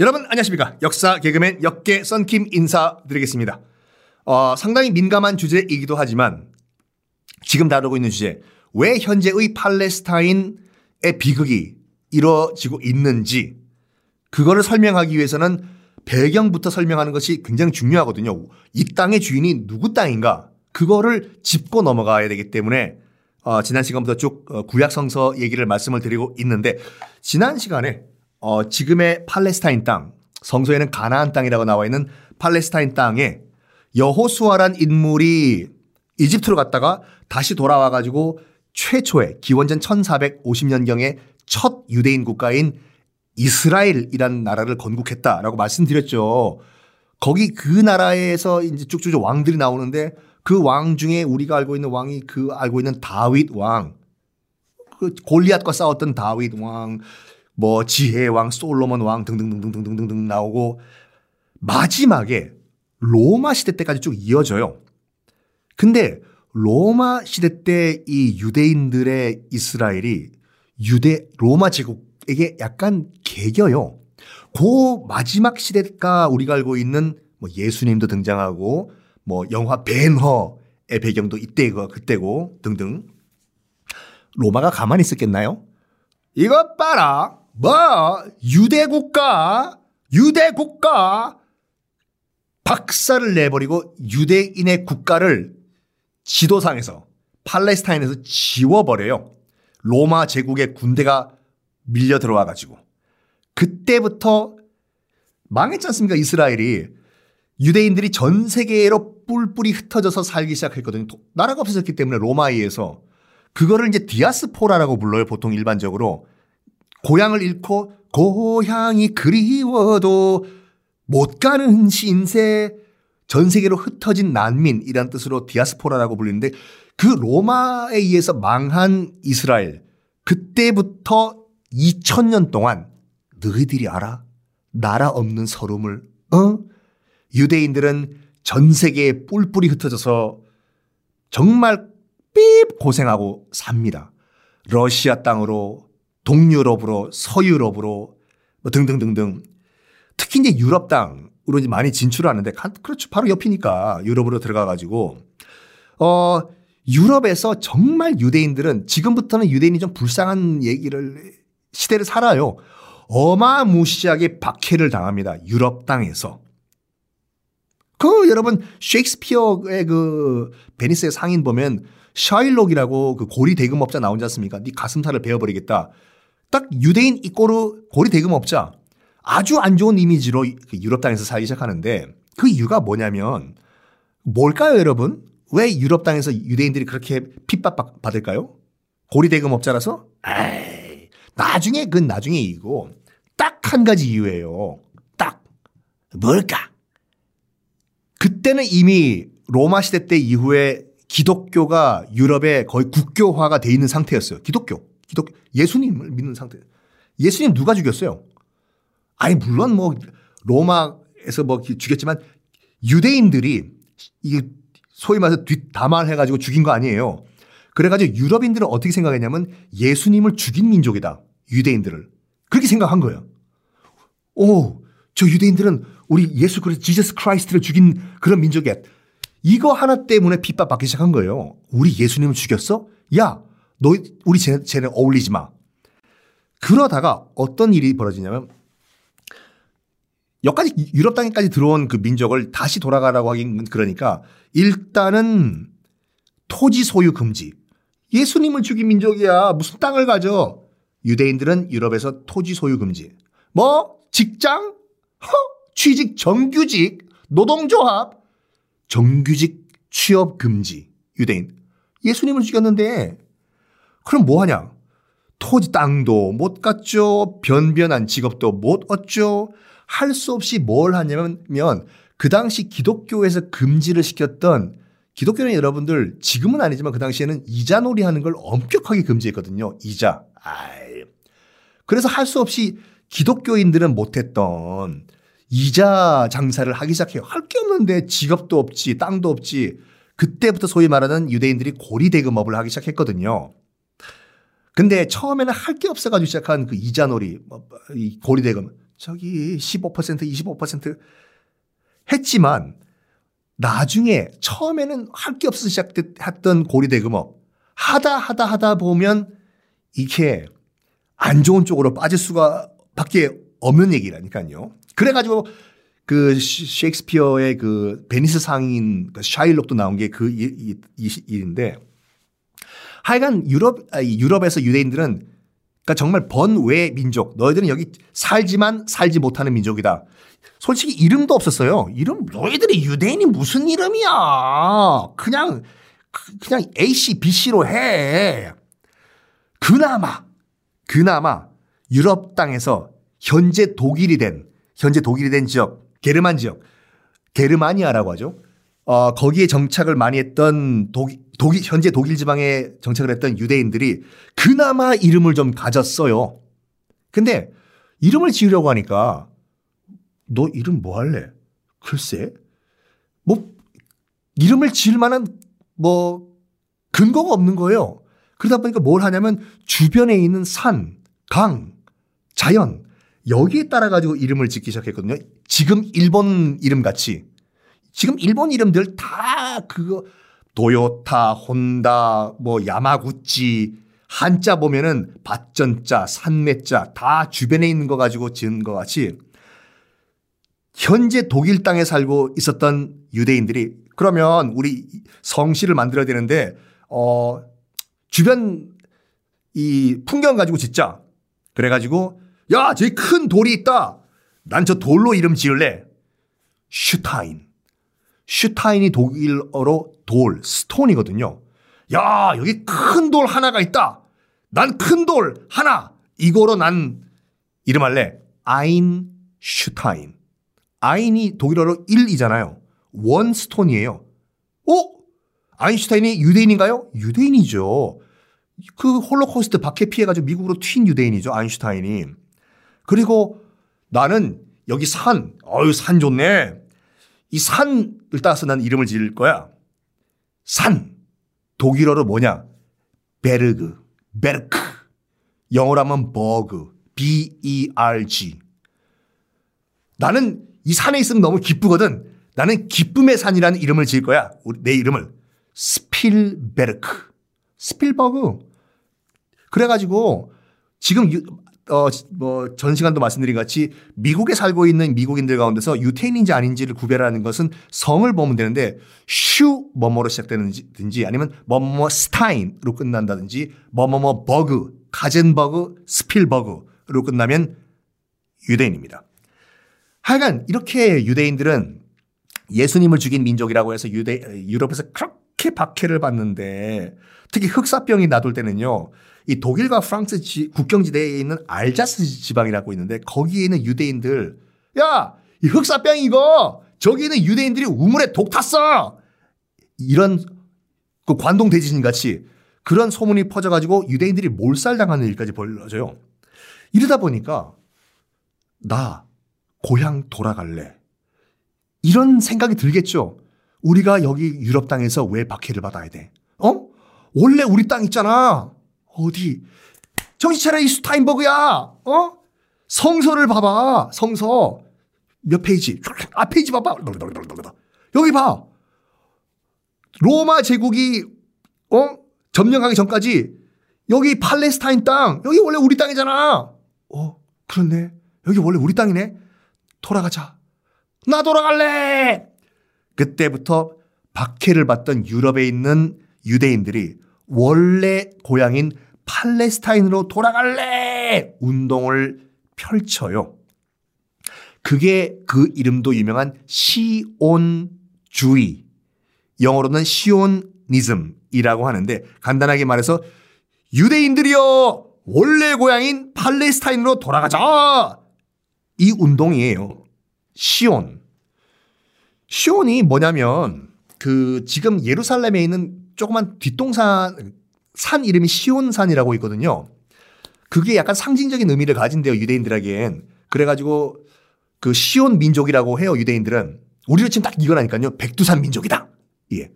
여러분 안녕하십니까 역사 개그맨 역계 썬킴 인사드리겠습니다. 어, 상당히 민감한 주제이기도 하지만 지금 다루고 있는 주제 왜 현재의 팔레스타인의 비극이 이루어지고 있는지 그거를 설명하기 위해서는 배경부터 설명하는 것이 굉장히 중요하거든요. 이 땅의 주인이 누구 땅인가 그거를 짚고 넘어가야 되기 때문에 어, 지난 시간부터 쭉 어, 구약 성서 얘기를 말씀을 드리고 있는데 지난 시간에 어, 지금의 팔레스타인 땅, 성서에는 가나안 땅이라고 나와 있는 팔레스타인 땅에 여호수아란 인물이 이집트로 갔다가 다시 돌아와 가지고 최초의 기원전 1450년경에 첫 유대인 국가인 이스라엘이라는 나라를 건국했다라고 말씀드렸죠. 거기 그 나라에서 이제 쭉쭉 왕들이 나오는데 그 왕 중에 우리가 알고 있는 왕이 그 알고 있는 다윗 왕, 그 골리앗과 싸웠던 다윗 왕, 뭐 지혜 왕, 솔로몬 왕 등등등등등등등 나오고 마지막에 로마 시대 때까지 쭉 이어져요. 근데 로마 시대 때 이 유대인들의 이스라엘이 유대 로마 제국에게 약간 개겨요. 그 마지막 시대가 우리가 알고 있는 뭐 예수님도 등장하고 뭐 영화 벤허의 배경도 이때고 그때고 등등. 로마가 가만히 있었겠나요? 이것 봐라. 뭐 유대 국가, 유대 국가 박살을 내버리고 유대인의 국가를 지도상에서 팔레스타인에서 지워버려요. 로마 제국의 군대가 밀려 들어와 가지고 그때부터 망했지 않습니까? 이스라엘이 유대인들이 전 세계로 뿔뿔이 흩어져서 살기 시작했거든요. 나라가 없어졌기 때문에 로마에 의해서 그거를 이제 디아스포라라고 불러요. 보통 일반적으로 고향을 잃고 고향이 그리워도 못 가는 신세 전 세계로 흩어진 난민이란 뜻으로 디아스포라라고 불리는데 그 로마에 의해서 망한 이스라엘 그때부터 2000년 동안 너희들이 알아? 나라 없는 서름을 어? 유대인들은 전 세계에 뿔뿔이 흩어져서 정말 삐 고생하고 삽니다. 러시아 땅으로 동유럽으로 서유럽으로 뭐 등등등등 특히 이제 유럽 땅으로 이제 많이 진출하는데 그렇죠 바로 옆이니까 유럽으로 들어가 가지고 어 유럽에서 정말 유대인들은 지금부터는 유대인이 좀 불쌍한 얘기를 시대를 살아요. 어마무시하게 박해를 당합니다. 유럽 땅에서. 그 여러분 셰익스피어의 그 베니스의 상인 보면 샤일록이라고 그 고리 대금업자 나오지 않습니까? 네 가슴살을 베어버리겠다. 딱 유대인 이꼬르 고리 대금업자 아주 안 좋은 이미지로 그 유럽 땅에서 살기 시작하는데 그 이유가 뭐냐면 뭘까요, 여러분? 왜 유럽 땅에서 유대인들이 그렇게 핍박 받을까요? 고리 대금업자라서? 에이, 나중에 그 나중에 이고 딱 한 가지 이유예요. 딱 뭘까? 그때는 이미 로마 시대 때 이후에 기독교가 유럽에 거의 국교화가 돼 있는 상태였어요. 기독교. 기독 예수님을 믿는 상태. 예수님 누가 죽였어요? 아니 물론 뭐 로마에서 뭐 죽였지만 유대인들이 이게 소위 말해서 뒷담화를 해가지고 죽인 거 아니에요. 그래가지고 유럽인들은 어떻게 생각했냐면 예수님을 죽인 민족이다. 유대인들을. 그렇게 생각한 거예요. 오, 저 유대인들은 우리 예수 그리스도 Jesus Christ를 죽인 그런 민족이야. 이거 하나 때문에 핍박받기 시작한 거예요. 우리 예수님을 죽였어? 야, 너 우리 쟤네, 쟤네 어울리지 마. 그러다가 어떤 일이 벌어지냐면 여기까지 유럽 땅에까지 들어온 그 민족을 다시 돌아가라고 하긴 그러니까 일단은 토지 소유 금지. 예수님을 죽인 민족이야. 무슨 땅을 가져? 유대인들은 유럽에서 토지 소유 금지. 뭐 직장? 허? 취직 정규직? 노동조합? 정규직 취업 금지. 유대인. 예수님을 죽였는데 그럼 뭐 하냐? 토지 땅도 못 갔죠. 변변한 직업도 못 얻죠. 할 수 없이 뭘 하냐면 그 당시 기독교에서 금지를 시켰던 기독교는 여러분들 지금은 아니지만 그 당시에는 이자놀이 하는 걸 엄격하게 금지했거든요. 이자. 아이. 그래서 할 수 없이 기독교인들은 못했던 이자 장사를 하기 시작해요. 할 게 없는데 직업도 없지, 땅도 없지. 그때부터 소위 말하는 유대인들이 고리대금업을 하기 시작했거든요. 근데 처음에는 할 게 없어가지고 시작한 그 이자놀이, 뭐, 이 고리대금. 저기 15% 25% 했지만 나중에 처음에는 할 게 없어서 시작했던 고리대금업 하다 하다 하다 보면 이게 안 좋은 쪽으로 빠질 수가 밖에 없는 얘기라니까요. 그래가지고 그 셰익스피어의 그 베니스 상인 그 샤일록도 나온 게 그 일인데 하여간 유럽 유럽에서 유대인들은 그러니까 정말 번외 민족. 너희들은 여기 살지만 살지 못하는 민족이다. 솔직히 이름도 없었어요. 이름 너희들이 유대인이 무슨 이름이야. 그냥 그냥 A씨, B씨로 해. 그나마 그나마 유럽 땅에서 현재 독일이 된 현재 독일이 된 지역 게르만 지역 게르마니아라고 하죠. 어, 거기에 정착을 많이 했던 독일, 독일, 현재 독일 지방에 정착을 했던 유대인들이 그나마 이름을 좀 가졌어요. 근데 이름을 지으려고 하니까 너 이름 뭐 할래? 글쎄. 뭐 이름을 지을 만한 뭐 근거가 없는 거예요. 그러다 보니까 뭘 하냐면 주변에 있는 산, 강, 자연 여기에 따라 가지고 이름을 짓기 시작했거든요. 지금 일본 이름 같이 지금 일본 이름들 다 그거 도요타, 혼다, 뭐 야마구치 한자 보면은 밭전자, 산매자 다 주변에 있는 거 가지고 지은 것 같이 현재 독일 땅에 살고 있었던 유대인들이 그러면 우리 성씨를 만들어야 되는데 어 주변 이 풍경 가지고 짓자. 그래 가지고 야 저기 큰 돌이 있다. 난 저 돌로 이름 지을래. Stein. Stein이 독일어로 돌, stone이거든요. 야, 여기 큰 돌 하나가 있다. 난 큰 돌 하나. 이거로 난 이름할래. ein Stein. ein이 독일어로 1이잖아요. one stone이에요. 어? 아인슈타인이 유대인인가요? 유대인이죠. 그 홀로코스트 박해 피해가지고 미국으로 튄 유대인이죠. 아인슈타인이. 그리고 나는 여기 산, 어유 산 좋네. 이 산을 따라서 난 이름을 지을 거야. 산. 독일어로 뭐냐? Berg, Berg. 영어로 하면 berg, B-E-R-G. 나는 이 산에 있으면 너무 기쁘거든. 나는 기쁨의 산이라는 이름을 지을 거야. 내 이름을. 스필베르크. 스필버그. 그래가지고 지금 어, 뭐, 전 시간도 말씀드린 같이 미국에 살고 있는 미국인들 가운데서 유태인인지 아닌지를 구별하는 것은 성을 보면 되는데 슈 뭐뭐로 시작되는지 아니면 뭐뭐 스타인으로 끝난다든지 뭐뭐뭐 버그, 가젠버그, 스필버그로 끝나면 유대인입니다. 하여간 이렇게 유대인들은 예수님을 죽인 민족이라고 해서 유대, 유럽에서 그렇게 박해를 받는데 특히 흑사병이 나돌 때는요. 이 독일과 프랑스 지, 국경지대에 있는 알자스 지방이라고 있는데 거기에 있는 유대인들 야, 이 흑사병 이거 저기 있는 유대인들이 우물에 독 탔어. 이런 그 관동 대지진 같이 그런 소문이 퍼져가지고 유대인들이 몰살당하는 일까지 벌어져요. 이러다 보니까 나 고향 돌아갈래. 이런 생각이 들겠죠. 우리가 여기 유럽 땅에서 왜 박해를 받아야 돼? 어? 원래 우리 땅 있잖아. 어디? 정신 차려 이 스타인버그야. 어? 성서를 봐봐. 성서 몇 페이지? 아 페이지 봐봐. 여기 봐. 로마 제국이 어 점령하기 전까지 여기 팔레스타인 땅 여기 원래 우리 땅이잖아. 어 그렇네. 여기 원래 우리 땅이네. 돌아가자. 나 돌아갈래. 그때부터 박해를 받던 유럽에 있는 유대인들이 원래 고향인 팔레스타인으로 돌아갈래! 운동을 펼쳐요. 그게 그 이름도 유명한 시온주의. 영어로는 시온니즘이라고 하는데 간단하게 말해서 유대인들이여 원래 고향인 팔레스타인으로 돌아가자. 이 운동이에요. 시온. 시온이 뭐냐면 그 지금 예루살렘에 있는 조그만 뒷동산 산 이름이 시온산이라고 있거든요. 그게 약간 상징적인 의미를 가진대요 유대인들에겐. 그래가지고 그 시온 민족이라고 해요 유대인들은. 우리는 지금 딱 이거라니까요. 백두산 민족이다. 예.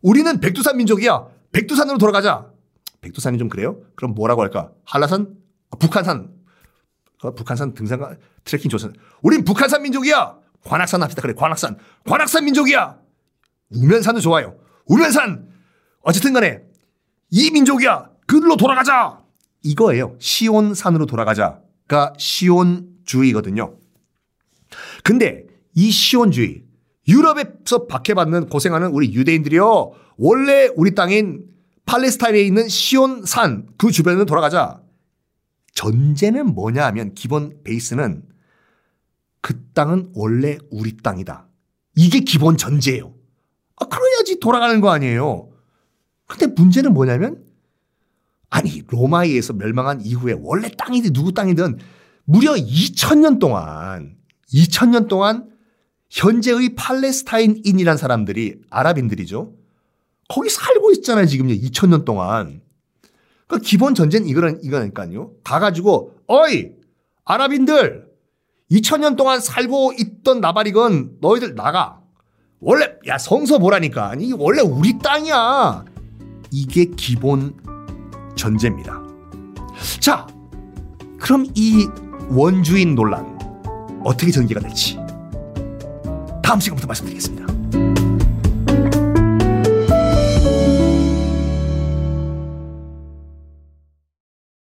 우리는 백두산 민족이야. 백두산으로 돌아가자. 백두산이 좀 그래요? 그럼 뭐라고 할까? 한라산? 북한산? 그 북한산 등산 트레킹 좋습 우린 북한산 민족이야. 관악산 합시다. 그래 관악산. 관악산 민족이야. 우면산도 좋아요. 우면산. 어쨌든 간에 이 민족이야. 그들로 돌아가자. 이거예요. 시온산으로 돌아가자가 시온주의거든요. 근데 이 시온주의 유럽에서 박해받는 고생하는 우리 유대인들이요. 원래 우리 땅인 팔레스타인에 있는 시온산 그 주변으로 돌아가자. 전제는 뭐냐 하면 기본 베이스는 그 땅은 원래 우리 땅이다. 이게 기본 전제예요. 아, 그래야지 돌아가는 거 아니에요. 근데 문제는 뭐냐면 아니 로마에 의해서 멸망한 이후에 원래 땅이든 누구 땅이든 무려 2000년 동안 2000년 동안 현재의 팔레스타인인이란 사람들이 아랍인들이죠. 거기 살고 있잖아요, 지금 2000년 동안. 그 기본 전제는 이거는 이거니까요. 가 가지고 어이 아랍인들 2000년 동안 살고 있던 나발이건 너희들 나가. 원래 야 성서 보라니까. 아니 원래 우리 땅이야. 이게 기본 전제입니다. 자, 그럼 이 원주인 논란 어떻게 전개가 될지 다음 시간부터 말씀드리겠습니다.